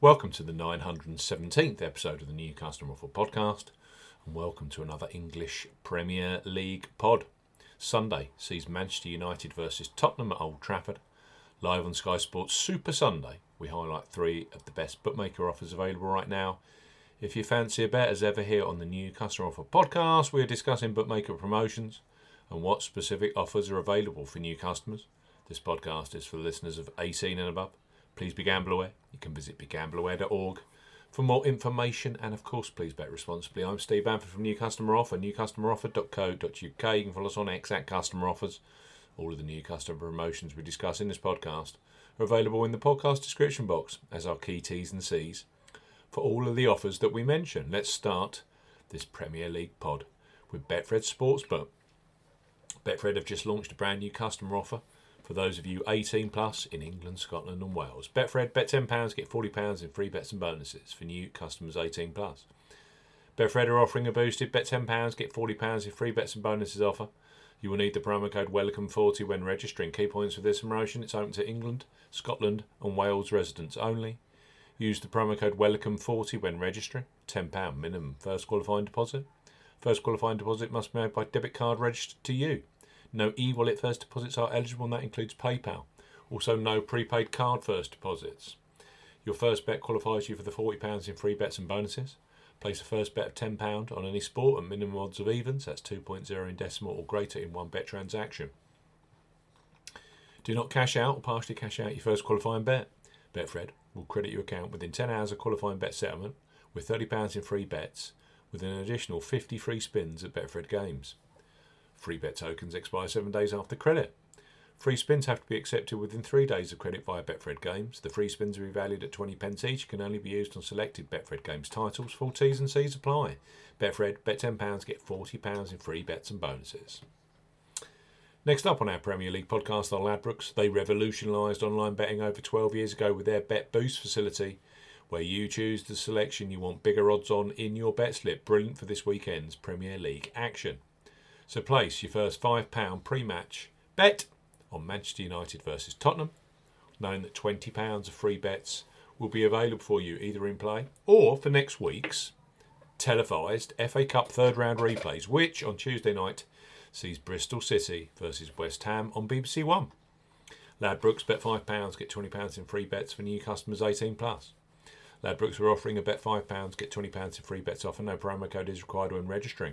Welcome to the 917th episode of the New Customer Offer Podcast, and welcome to another English Premier League pod. Sunday sees Manchester United versus Tottenham at Old Trafford. Live on Sky Sports Super Sunday, we highlight three of the best bookmaker offers available right now. If you fancy a bet, as ever, here on the New Customer Offer Podcast, we are discussing bookmaker promotions and what specific offers are available for new customers. This podcast is for listeners of 18 and above. Please be gamble aware. You can visit begambleaware.org for more information and, of course, please bet responsibly. I'm Steve Bamford from New Customer Offer, newcustomeroffer.co.uk. You can follow us on X at Customer Offers. All of the new customer promotions we discuss in this podcast are available in the podcast description box as our key T's and C's for all of the offers that we mention. Let's start this Premier League pod with Betfred Sportsbook. Betfred have just launched a brand new customer offer for those of you 18 plus in England, Scotland, and Wales. Betfred, bet £10, get £40 in free bets and bonuses for new customers 18 plus. Betfred are offering a boosted bet £10, get £40 in free bets and bonuses offer. You will need the promo code WELCOME40 when registering. Key points for this promotion it's open to England, Scotland, and Wales residents only. Use the promo code WELCOME40 when registering. £10 minimum first qualifying deposit. First qualifying deposit must be made by debit card registered to you. No e wallet first deposits are eligible, and that includes PayPal. Also, no prepaid card first deposits. Your first bet qualifies you for the £40 in free bets and bonuses. Place a first bet of £10 on any sport at minimum odds of evens, that's 2.0 in decimal or greater in one bet transaction. Do not cash out or partially cash out your first qualifying bet. Betfred will credit your account within 10 hours of qualifying bet settlement with £30 in free bets with an additional 50 free spins at Betfred Games. Free bet tokens expire seven days after credit. Free spins have to be accepted within three days of credit via Betfred Games. The free spins are valued at 20 pence each, can only be used on selected Betfred Games titles. Full T's and C's apply. Betfred, bet £10, get £40 in free bets and bonuses. Next up on our Premier League podcast are Ladbrokes. They revolutionised online betting over 12 years ago with their Bet Boost facility, where you choose the selection you want bigger odds on in your bet slip. Brilliant for this weekend's Premier League action. So place your first £5 pre match bet on Manchester United versus Tottenham, knowing that £20 of free bets will be available for you either in play or for next week's televised FA Cup third round replays, which on Tuesday night sees Bristol City versus West Ham on BBC One. Ladbrokes bet £5, get £20 in free bets for new customers 18 plus. Ladbrokes are offering a bet £5, get £20 in free bets offer. No promo code is required when registering.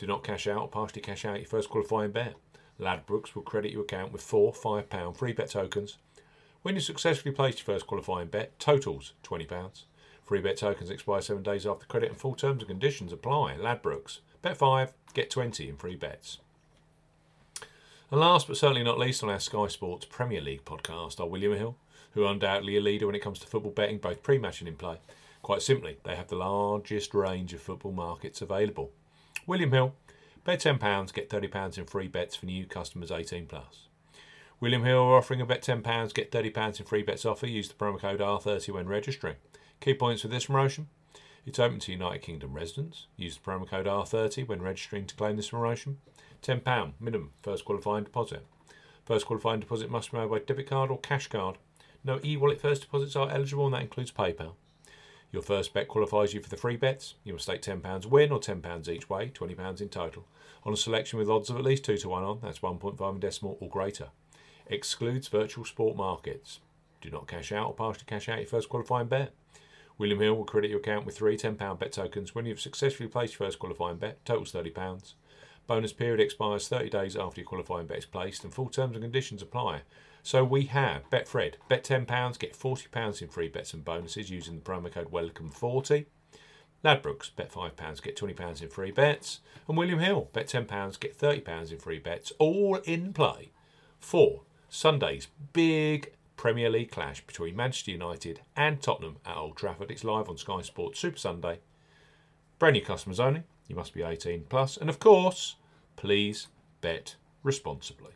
Do not cash out or partially cash out your first qualifying bet. Ladbrokes will credit your account with four £5 free bet tokens. When you successfully place your first qualifying bet, totals £20. Free bet tokens expire seven days after credit and full terms and conditions apply. Ladbrokes. Bet 5, get 20 in free bets. And last but certainly not least on our Sky Sports Premier League podcast are William Hill, who are undoubtedly a leader when it comes to football betting, both pre match and in play. Quite simply, they have the largest range of football markets available. William Hill, bet £10, get £30 in free bets for new customers 18 plus. William Hill are offering a bet £10, get £30 in free bets offer. Use the promo code R30 when registering. Key points for this promotion. It's open to United Kingdom residents. Use the promo code R30 when registering to claim this promotion. £10 minimum first qualifying deposit. First qualifying deposit must be made by debit card or cash card. No e wallet first deposits are eligible, and that includes PayPal. Your first bet qualifies you for the free bets. You must stake £10 win or £10 each way, £20 in total, on a selection with odds of at least 2 to 1 on, that's 1.5 in decimal or greater. Excludes virtual sport markets. Do not cash out or partially cash out your first qualifying bet. William Hill will credit your account with three £10 bet tokens when you've successfully placed your first qualifying bet, totals £30. Bonus period expires 30 days after your qualifying bet is placed, and full terms and conditions apply. So we have Betfred, bet £10, get £40 in free bets and bonuses using the promo code WELCOME40. Ladbrokes, bet £5, get £20 in free bets. And William Hill, bet £10, get £30 in free bets, all in play for Sunday's big Premier League clash between Manchester United and Tottenham at Old Trafford. It's live on Sky Sports Super Sunday. Brand new customers only. You must be 18 plus. plus, and of course, please bet responsibly.